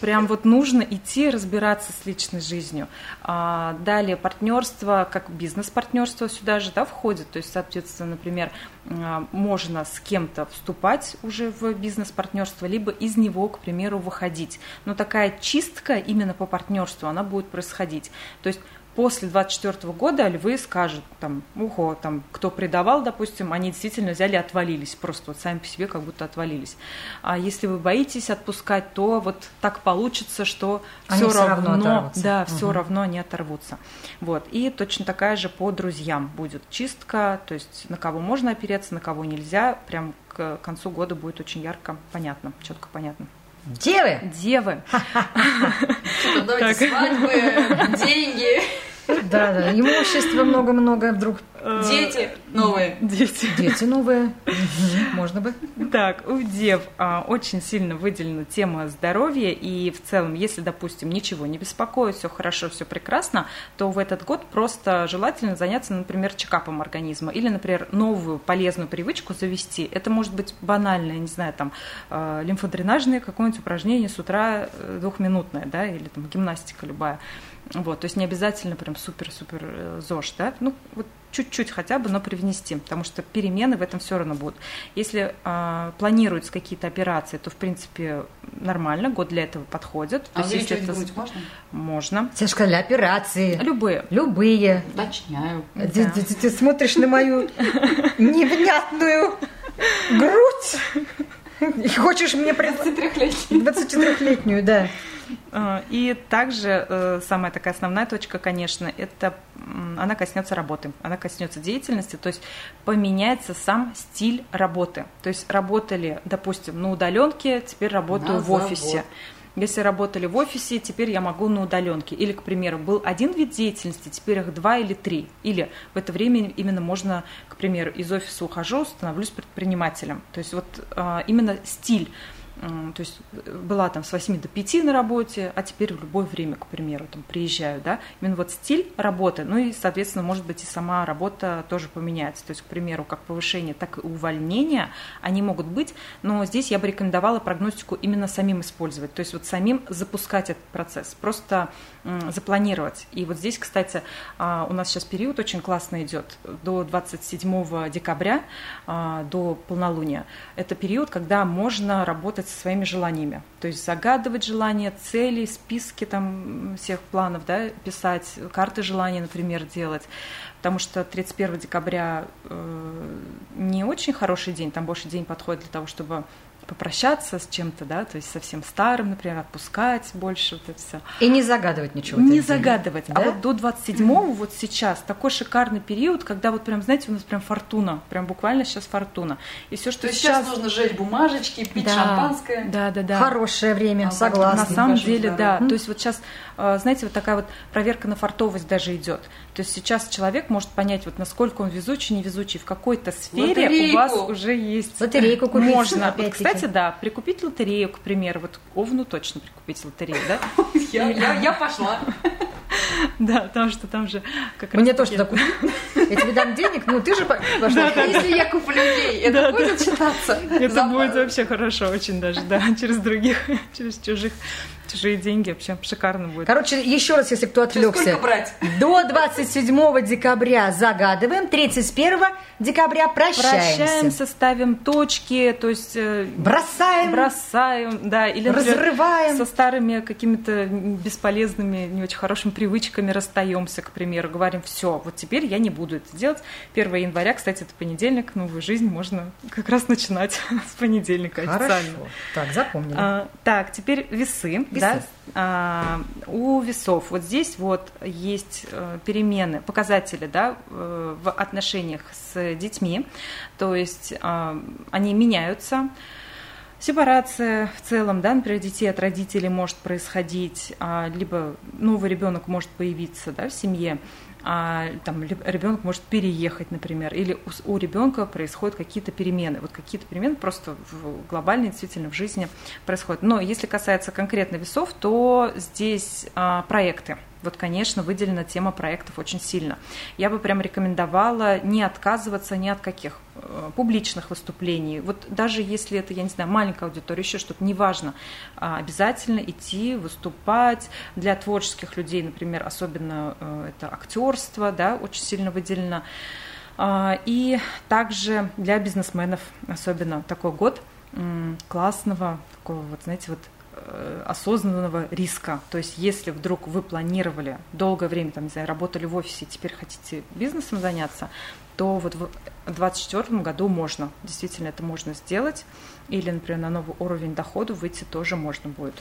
прям вот нужно идти разбираться с личной жизнью. А, далее партнерство, как бизнес-партнерство сюда же да, входит. То есть, соответственно, например, а, можно с кем-то вступать уже в бизнес-партнерство, либо из него, к примеру, выходить. Но такая чистка именно по партнерству, она будет происходить. То есть после 24 года львы скажут, там, ухо, там, кто предавал, допустим, они действительно взяли и отвалились, просто вот сами по себе как будто отвалились. А если вы боитесь отпускать, то вот так получится, что все равно, равно да, угу. все равно они оторвутся. Вот. И точно такая же по друзьям будет чистка, то есть на кого можно опереться, на кого нельзя, прям к концу года будет очень ярко понятно, четко понятно. Девы? Девы. Давайте свадьбы, деньги. Да, да, имущество много-много вдруг. Дети новые. Дети. Дети новые. Можно бы. Так, у дев а, очень сильно выделена тема здоровья, и в целом, если, допустим, ничего не беспокоит, все хорошо, все прекрасно, то в этот год просто желательно заняться, например, чекапом организма или, например, новую полезную привычку завести. Это может быть банальное, не знаю, там, э, лимфодренажное какое-нибудь упражнение с утра э, двухминутное, да, или там гимнастика любая. Вот, то есть не обязательно прям супер-супер э, ЗОЖ, да, ну вот чуть-чуть хотя бы, но привнести, потому что перемены в этом все равно будут. Если э, планируются какие-то операции, то в принципе нормально, год для этого подходит. А то есть, если это грудь можно? Можно. Тебе сказали операции. Любые. Любые. Уточняю. Да. Ты, ты, ты смотришь на мою невнятную грудь хочешь мне... 23-летнюю. 23-летнюю, да. А, и также э, самая такая основная точка, конечно, это она коснется работы, она коснется деятельности, то есть поменяется сам стиль работы. То есть работали, допустим, на удаленке, теперь работаю на в офисе. Завод. Если работали в офисе, теперь я могу на удаленке. Или, к примеру, был один вид деятельности, теперь их два или три. Или в это время именно можно, к примеру, из офиса ухожу, становлюсь предпринимателем. То есть вот а, именно стиль то есть э, была там с 8 до 5 на работе, а теперь в любое время, к примеру, там приезжаю, да, именно вот стиль работы, ну и, соответственно, может быть, и сама работа тоже поменяется, то есть, к примеру, как повышение, так и увольнение, они могут быть, но здесь я бы рекомендовала прогностику именно самим использовать, то есть вот самим запускать этот процесс, просто запланировать. И вот здесь, кстати, а, у нас сейчас период очень классно идет, до 27 декабря, а, до полнолуния. Это период, когда можно работать со своими желаниями. То есть загадывать желания, цели, списки там всех планов, да, писать, карты желаний, например, делать. Потому что 31 декабря э, не очень хороший день, там больше день подходит для того, чтобы попрощаться с чем-то, да, то есть совсем старым, например, отпускать больше вот это все. И не загадывать ничего. Не загадывать. А да? А вот до 27-го вот сейчас такой шикарный период, когда вот прям, знаете, у нас прям фортуна, прям буквально сейчас фортуна. И все, что то сейчас... сейчас нужно жечь бумажечки, пить да, шампанское. Да, да, да. Хорошее время, а, согласна. На самом деле, да. Mm-hmm. То есть вот сейчас, а, знаете, вот такая вот проверка на фартовость даже идет. То есть сейчас человек может понять, вот насколько он везучий, невезучий, в какой-то сфере Лотерейку. у вас уже есть... Лотерейку купить. Можно. Опять-таки Кстати, да, прикупить лотерею, к примеру, вот Овну точно прикупить лотерею, да? Я, я, я пошла. Да, потому что там же как Мне тоже таки- туда купи. Я тебе дам денег, ну ты же по- пошла. Если я куплю ей, это Да, будет считаться? Это будет вообще хорошо очень даже, да, через других, через чужих, чужие деньги вообще шикарно будет. Короче, еще раз, если кто отвлекся. Сколько брать? До 27 декабря загадываем, 31 декабря прощаемся. Прощаемся, ставим точки, то есть э, Бросаем. бросаем, да, или например, Разрываем. со старыми какими-то бесполезными, не очень хорошими привычками расстаемся, к примеру, говорим, все, вот теперь я не буду это делать. 1 января, кстати, это понедельник, новую жизнь можно как раз начинать с понедельника официально. Хорошо. Так, запомнили. А, так, теперь весы. Да? А, у весов вот здесь вот есть э, перемены, показатели да, э, в отношениях с детьми. То есть а, они меняются. Сепарация в целом, да, например, детей от родителей может происходить, а, либо новый ребенок может появиться да, в семье, а, там ребенок может переехать, например, или у, у ребенка происходят какие-то перемены. Вот какие-то перемены просто в, глобальные действительно в жизни происходят. Но если касается конкретно весов, то здесь а, проекты. Вот, конечно, выделена тема проектов очень сильно. Я бы прям рекомендовала не отказываться ни от каких э, публичных выступлений. Вот даже если это, я не знаю, маленькая аудитория, еще что-то, неважно, а, обязательно идти, выступать. Для творческих людей, например, особенно э, это актерство, да, очень сильно выделено. А, И также для бизнесменов, особенно такой год классного, такого вот, знаете, вот осознанного риска. То есть, если вдруг вы планировали долгое время, там, не знаю, работали в офисе, теперь хотите бизнесом заняться, то вот в 2024 году можно, действительно это можно сделать. Или, например, на новый уровень дохода выйти тоже можно будет.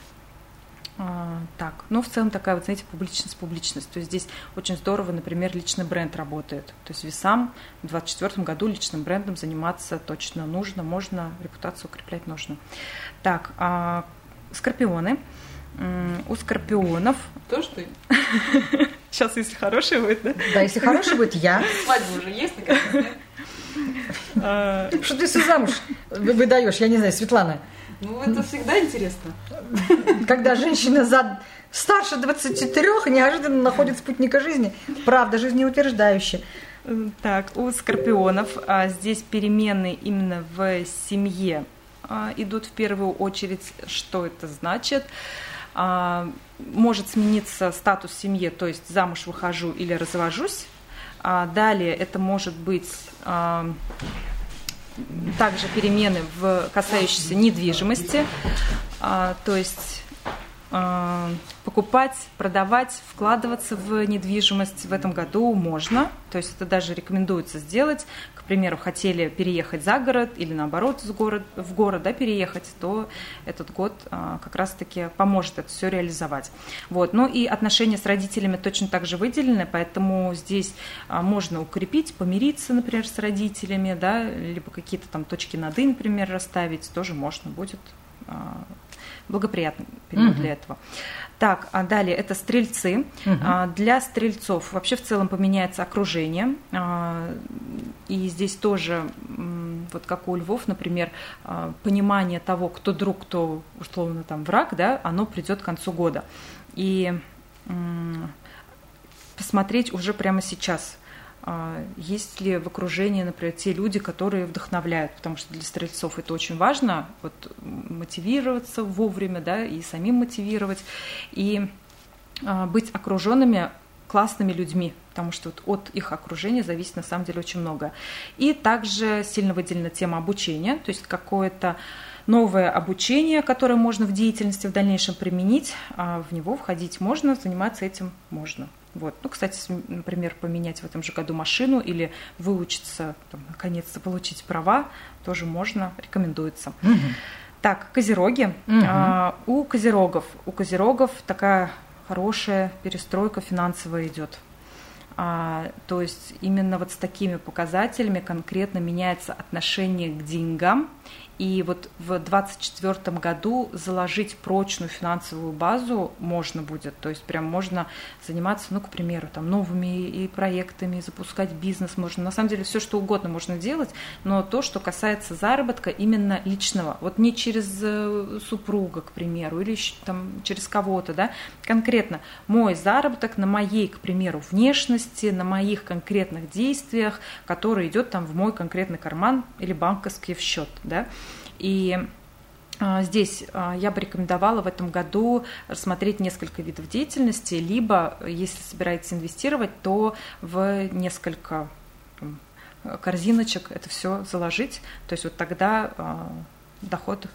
А, так, ну в целом такая вот, знаете, публичность, публичность. То есть здесь очень здорово, например, личный бренд работает. То есть весам в 2024 году личным брендом заниматься точно нужно, можно, репутацию укреплять нужно. Так, а, скорпионы. У скорпионов, То, что сейчас если хороший будет, да? Да, если хороший будет я. свадьба уже есть, наконец, А, Что ты все замуж вы- выдаешь, я не знаю, Светлана. Ну, это всегда интересно. Когда женщина за старше 23 неожиданно находит спутника жизни. Правда, жизнеутверждающая. Так, у скорпионов а, здесь перемены именно в семье идут в первую очередь. Что это значит? А, может смениться статус семьи, то есть замуж выхожу или развожусь. А, далее это может быть а, также перемены в касающиеся недвижимости, А, то есть а, покупать, продавать, вкладываться в недвижимость в этом году можно. То есть это даже рекомендуется сделать. К примеру, хотели переехать за город или наоборот с город, в город да, переехать, то этот год а, как раз-таки поможет это все реализовать. Вот. Ну и отношения с родителями точно так же выделены, поэтому здесь а, можно укрепить, помириться, например, с родителями, да, либо какие-то там точки над «и», например, расставить, тоже можно будет благоприятный период Мгм. для этого. Так, а далее это стрельцы. Мгм. А, Для стрельцов вообще в целом поменяется окружение. А, И здесь тоже, вот как у львов, например, а, понимание того, кто друг, кто условно там враг, да, оно придет к концу года. И посмотреть уже прямо сейчас, есть ли в окружении, например, те люди, которые вдохновляют, потому что для стрельцов это очень важно, вот мотивироваться вовремя, да, и самим мотивировать, и а, быть окруженными классными людьми, потому что вот от их окружения зависит на самом деле очень много. И также сильно выделена тема обучения, то есть какое-то новое обучение, которое можно в деятельности в дальнейшем применить, а в него входить можно, заниматься этим можно. Вот. Ну, кстати, например, поменять в этом же году машину или выучиться, там, наконец-то получить права, тоже можно, рекомендуется. Мгм. Так, козероги. Мгм. А, у козерогов, у козерогов такая хорошая перестройка финансовая идет. А, то есть именно вот с такими показателями конкретно меняется отношение к деньгам И вот в 2024 году заложить прочную финансовую базу можно будет. То есть прям можно заниматься, ну, к примеру, там, новыми и проектами, запускать бизнес можно. На самом деле все, что угодно можно делать, но то, что касается заработка именно личного, вот не через э, супруга, к примеру, или там через кого-то, да, конкретно мой заработок на моей, к примеру, внешности, на моих конкретных действиях, который идет там в мой конкретный карман или банковский в счет, да, и а, Здесь а, я бы рекомендовала в этом году рассмотреть несколько видов деятельности, либо, если собираетесь инвестировать, то в несколько корзиночек это все заложить. То есть вот тогда а, доход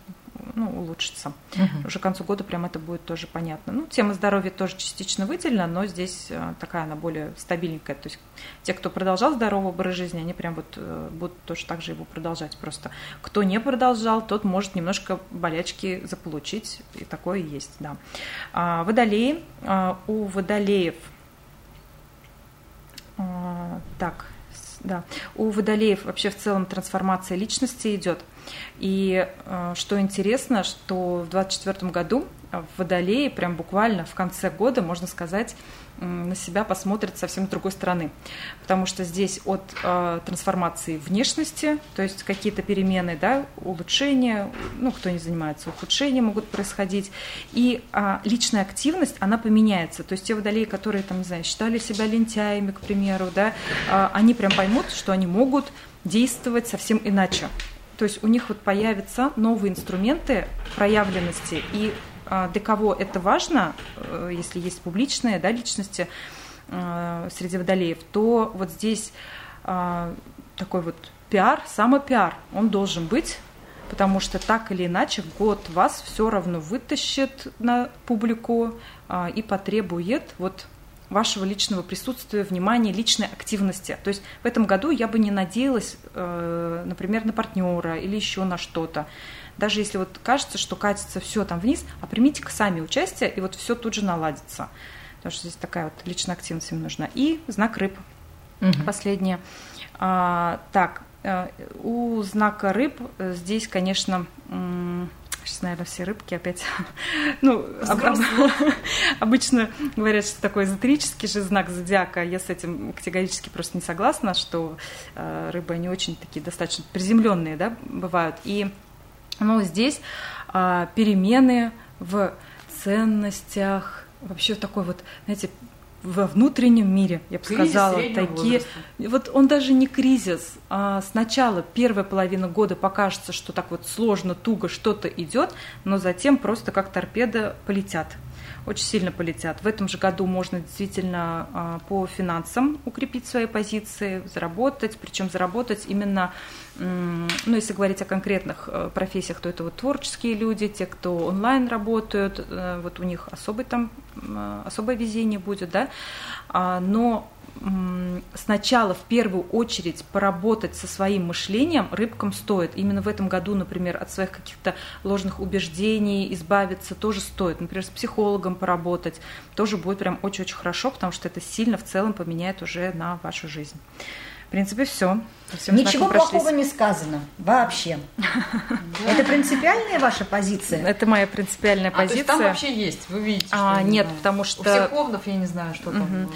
ну, улучшится. Угу. Уже к концу года прям это будет тоже понятно. Ну, тема здоровья тоже частично выделена, но здесь э, такая она более стабильненькая. То есть те, кто продолжал здоровый образ жизни, они прям вот э, будут тоже так же его продолжать просто. Кто не продолжал, тот может немножко болячки заполучить, и такое есть, да. А, водолеи. А, у водолеев а, так, да. У водолеев вообще в целом трансформация личности идет. И э, что интересно, что в 2024 году в Водолее прям буквально в конце года, можно сказать, на себя посмотрят совсем с другой стороны. Потому что здесь от э, трансформации внешности, то есть какие-то перемены, да, улучшения, ну, кто не занимается, ухудшения могут происходить. И э, личная активность, она поменяется. То есть те водолеи, которые, там, не знаю, считали себя лентяями, к примеру, да, э, они прям поймут, что они могут действовать совсем иначе. То есть у них вот появятся новые инструменты проявленности. И а, для кого это важно, э, если есть публичные да, личности э, среди водолеев, то вот здесь а, такой вот пиар, самопиар, он должен быть, потому что так или иначе год вас все равно вытащит на публику а, и потребует вот вашего личного присутствия, внимания, личной активности. То есть в этом году я бы не надеялась, э, например, на партнера или еще на что-то даже если вот кажется, что катится все там вниз, а примите-ка сами участие, и вот все тут же наладится. Потому что здесь такая вот личная активность им нужна. И знак рыб. Угу. Последнее. А, так, э, у знака рыб э, здесь, конечно, Сейчас, наверное, все рыбки опять. ну, об, об, обычно говорят, что такой эзотерический же знак зодиака. Я с этим категорически просто не согласна, что э, рыбы, они очень такие достаточно приземленные, да, бывают. И но здесь а, перемены в ценностях, вообще такой вот, знаете, во внутреннем мире, я бы кризис сказала, такие. Возраста. Вот он даже не кризис. А сначала первая половина года покажется, что так вот сложно, туго что-то идет, но затем просто как торпеда полетят очень сильно полетят. В этом же году можно действительно а, по финансам укрепить свои позиции, заработать, причем заработать именно, ну, если говорить о конкретных э, профессиях, то это вот творческие люди, те, кто онлайн работают, э, вот у них особый там, особое везение будет, да, а, но сначала в первую очередь поработать со своим мышлением рыбкам стоит. Именно в этом году, например, от своих каких-то ложных убеждений избавиться тоже стоит. Например, с психологом поработать тоже будет прям очень-очень хорошо, потому что это сильно в целом поменяет уже на вашу жизнь. В принципе, все. Ничего плохого не сказано вообще. Это принципиальная ваша позиция? Это моя принципиальная позиция. А, то есть там вообще есть, вы видите. А, нет, потому что... У психологов я не знаю, что там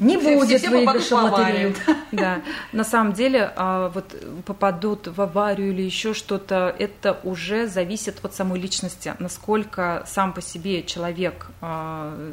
не будет все, выигрыша в лотерею. Да, на самом деле, а, вот попадут в аварию или еще что-то, это уже зависит от самой личности, насколько сам по себе человек а,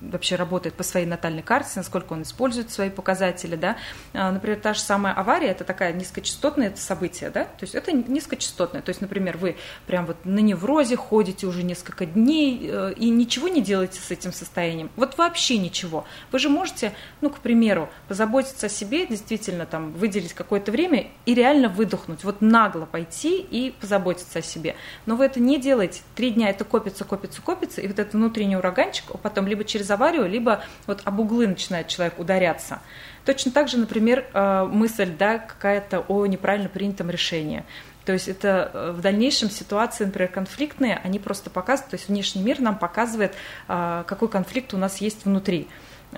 вообще работает по своей натальной карте, насколько он использует свои показатели, да. А, например, та же самая авария, это такая низкочастотное событие, да, то есть это низкочастотное, то есть, например, вы прям вот на неврозе ходите уже несколько дней э, и ничего не делаете с этим состоянием, вот вообще ничего. Вы же можете, ну, к примеру, позаботиться о себе, действительно там выделить какое-то время и реально выдохнуть, вот нагло пойти и позаботиться о себе. Но вы это не делаете, три дня это копится, копится, копится, и вот этот внутренний ураганчик потом либо через аварию, либо вот об углы начинает человек ударяться. Точно так же, например, э, мысль да, какая-то о неправильно принятом решении. То есть это э, в дальнейшем ситуации, например, конфликтные, они просто показывают, то есть внешний мир нам показывает, э, какой конфликт у нас есть внутри.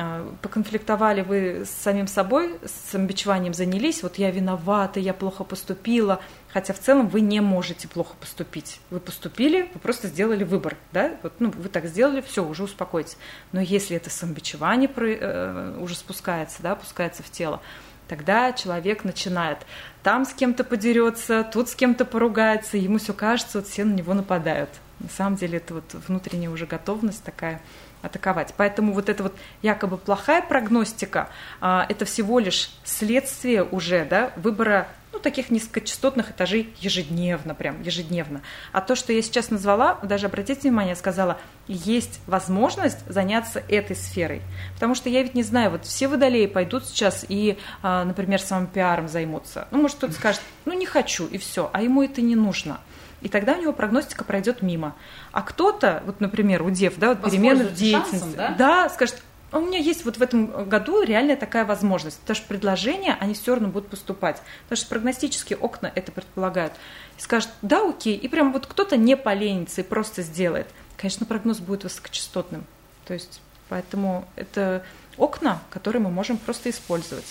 А, поконфликтовали вы с самим собой, с самобичеванием занялись, вот я виновата, я плохо поступила, хотя в целом вы не можете плохо поступить. Вы поступили, вы просто сделали выбор, да, вот, ну, вы так сделали, все, уже успокойтесь. Но если это самобичевание э, уже спускается, да, опускается в тело, тогда человек начинает там с кем-то подерется, тут с кем-то поругается, ему все кажется, вот все на него нападают. На самом деле это вот внутренняя уже готовность такая атаковать. Поэтому вот эта вот якобы плохая прогностика, а, это всего лишь следствие уже да, выбора ну, таких низкочастотных этажей ежедневно, прям ежедневно. А то, что я сейчас назвала, даже обратите внимание, я сказала, есть возможность заняться этой сферой. Потому что я ведь не знаю, вот все водолеи пойдут сейчас и, а, например, самым пиаром займутся. Ну, может, кто-то скажет, ну, не хочу, и все, а ему это не нужно и тогда у него прогностика пройдет мимо. А кто-то, вот, например, у дев, да, вот перемены в деятельности, шансом, да? да, скажет, «А у меня есть вот в этом году реальная такая возможность, потому что предложения, они все равно будут поступать, потому что прогностические окна это предполагают. И скажет, да, окей, и прям вот кто-то не поленится и просто сделает. Конечно, прогноз будет высокочастотным. То есть, поэтому это окна, которые мы можем просто использовать.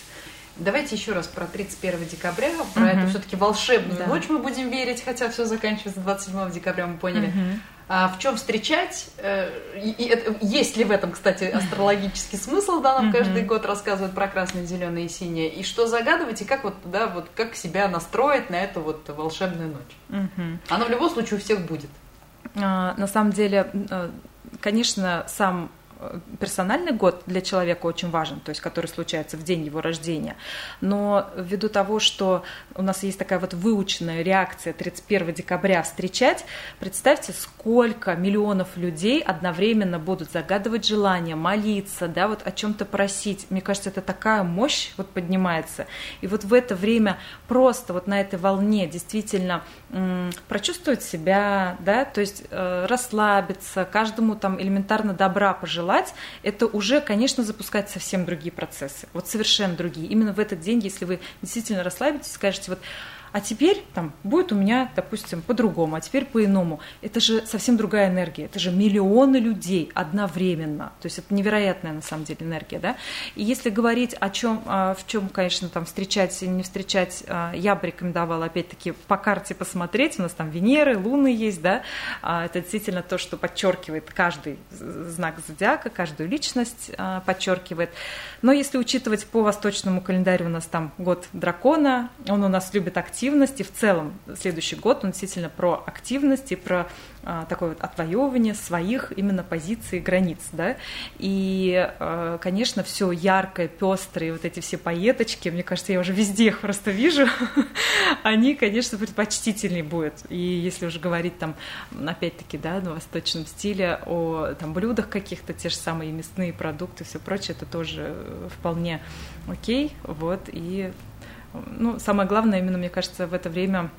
Давайте еще раз про 31 декабря, про угу. эту все-таки волшебную да. ночь мы будем верить, хотя все заканчивается 27 декабря, мы поняли. Угу. А в чем встречать? Э, и, и есть ли в этом, кстати, астрологический смысл, да, нам каждый год рассказывают про красное, зеленое и синее, и что загадывать, и как вот, да, вот как себя настроить на эту вот волшебную ночь. Она в любом случае у всех будет. А, на самом деле, э, конечно, сам персональный год для человека очень важен, то есть который случается в день его рождения. Но ввиду того, что у нас есть такая вот выученная реакция 31 декабря встречать, представьте, сколько миллионов людей одновременно будут загадывать желания, молиться, да, вот о чем-то просить. Мне кажется, это такая мощь вот поднимается. И вот в это время просто вот на этой волне действительно м- прочувствовать себя, да, то есть э, расслабиться, каждому там элементарно добра пожелать, желать, это уже, конечно, запускать совсем другие процессы, вот совершенно другие. Именно в этот день, если вы действительно расслабитесь, скажете, вот а теперь там будет у меня, допустим, по-другому, а теперь по-иному. Это же совсем другая энергия, это же миллионы людей одновременно, то есть это невероятная на самом деле энергия, да. И если говорить о чем, а, в чем, конечно, там встречать или не встречать, а, я бы рекомендовала опять-таки по карте посмотреть, у нас там Венеры, Луны есть, да, а, это действительно то, что подчеркивает каждый знак зодиака, каждую личность подчеркивает. Но если учитывать по восточному календарю, у нас там год дракона, он у нас любит активность, активность, и в целом. Следующий год он действительно про активность и про а, такое вот отвоевывание своих именно позиций, границ, да, и, а, конечно, все яркое, пестрое, вот эти все поеточки, мне кажется, я уже везде их просто вижу, они, конечно, предпочтительнее будут, и если уже говорить там, опять-таки, да, на восточном стиле, о там блюдах каких-то, те же самые мясные продукты, все прочее, это тоже вполне окей, вот, и ну, самое главное, именно, мне кажется, в это время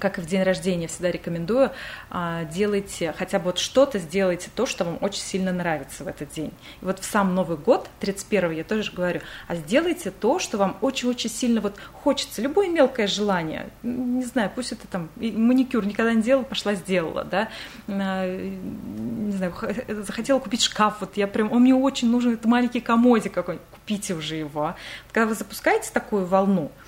как и в день рождения, всегда рекомендую, а, делайте хотя бы вот что-то, сделайте то, что вам очень сильно нравится в этот день. И вот в сам Новый год, 31 я тоже говорю, а сделайте то, что вам очень-очень сильно вот хочется, любое мелкое желание, не знаю, пусть это там маникюр никогда не делала, пошла сделала, да, а, не знаю, захотела купить шкаф, вот я прям, он мне очень нужен, это маленький комодик какой-нибудь, купите уже его. Когда вы запускаете такую волну, а,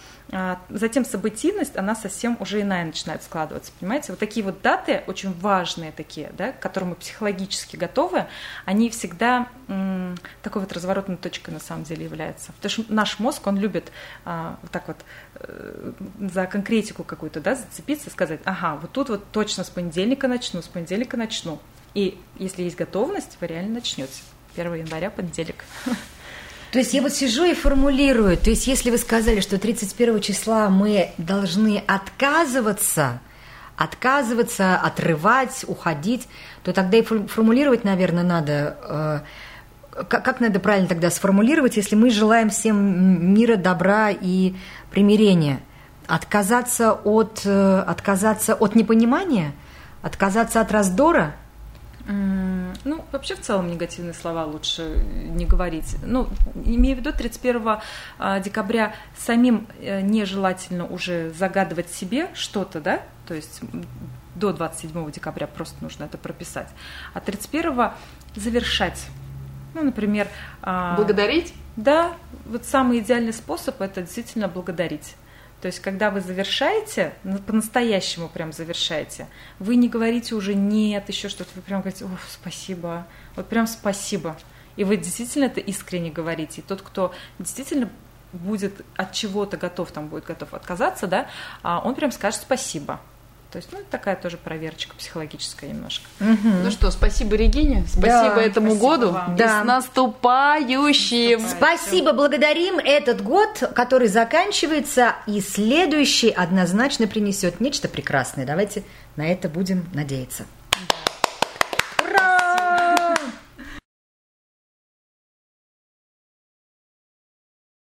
затем событийность, она совсем уже иная начинает складываться, понимаете? Вот такие вот даты, очень важные такие, да, к которым мы психологически готовы, они всегда м, такой вот разворотной точкой на самом деле являются. Потому что наш мозг, он любит а, вот так вот э, за конкретику какую-то, да, зацепиться, сказать, ага, вот тут вот точно с понедельника начну, с понедельника начну. И если есть готовность, вы реально начнете. 1 января, понедельник. То есть я вот сижу и формулирую. То есть если вы сказали, что 31 числа мы должны отказываться, отказываться, отрывать, уходить, то тогда и формулировать, наверное, надо... Э, как, как надо правильно тогда сформулировать, если мы желаем всем мира, добра и примирения? Отказаться от, э, отказаться от непонимания? Отказаться от раздора – ну, вообще в целом негативные слова лучше не говорить. Ну, имею в виду 31 а, декабря самим э, нежелательно уже загадывать себе что-то, да, то есть до 27 декабря просто нужно это прописать, а 31 завершать Ну, например... а, Благодарить? Да, вот самый идеальный способ – это действительно благодарить. То есть, когда вы завершаете, по-настоящему прям завершаете, вы не говорите уже «нет», еще что-то, вы прям говорите «О, спасибо», вот прям «спасибо». И вы действительно это искренне говорите. И тот, кто действительно будет от чего-то готов, там будет готов отказаться, да, а он прям скажет «спасибо». То есть, ну, такая тоже проверочка психологическая немножко. Угу. Ну что, спасибо Регине, спасибо да, этому спасибо году вам. да. и с наступающим. Спасибо, благодарим. Этот год, который заканчивается, и следующий однозначно принесет нечто прекрасное. Давайте на это будем надеяться.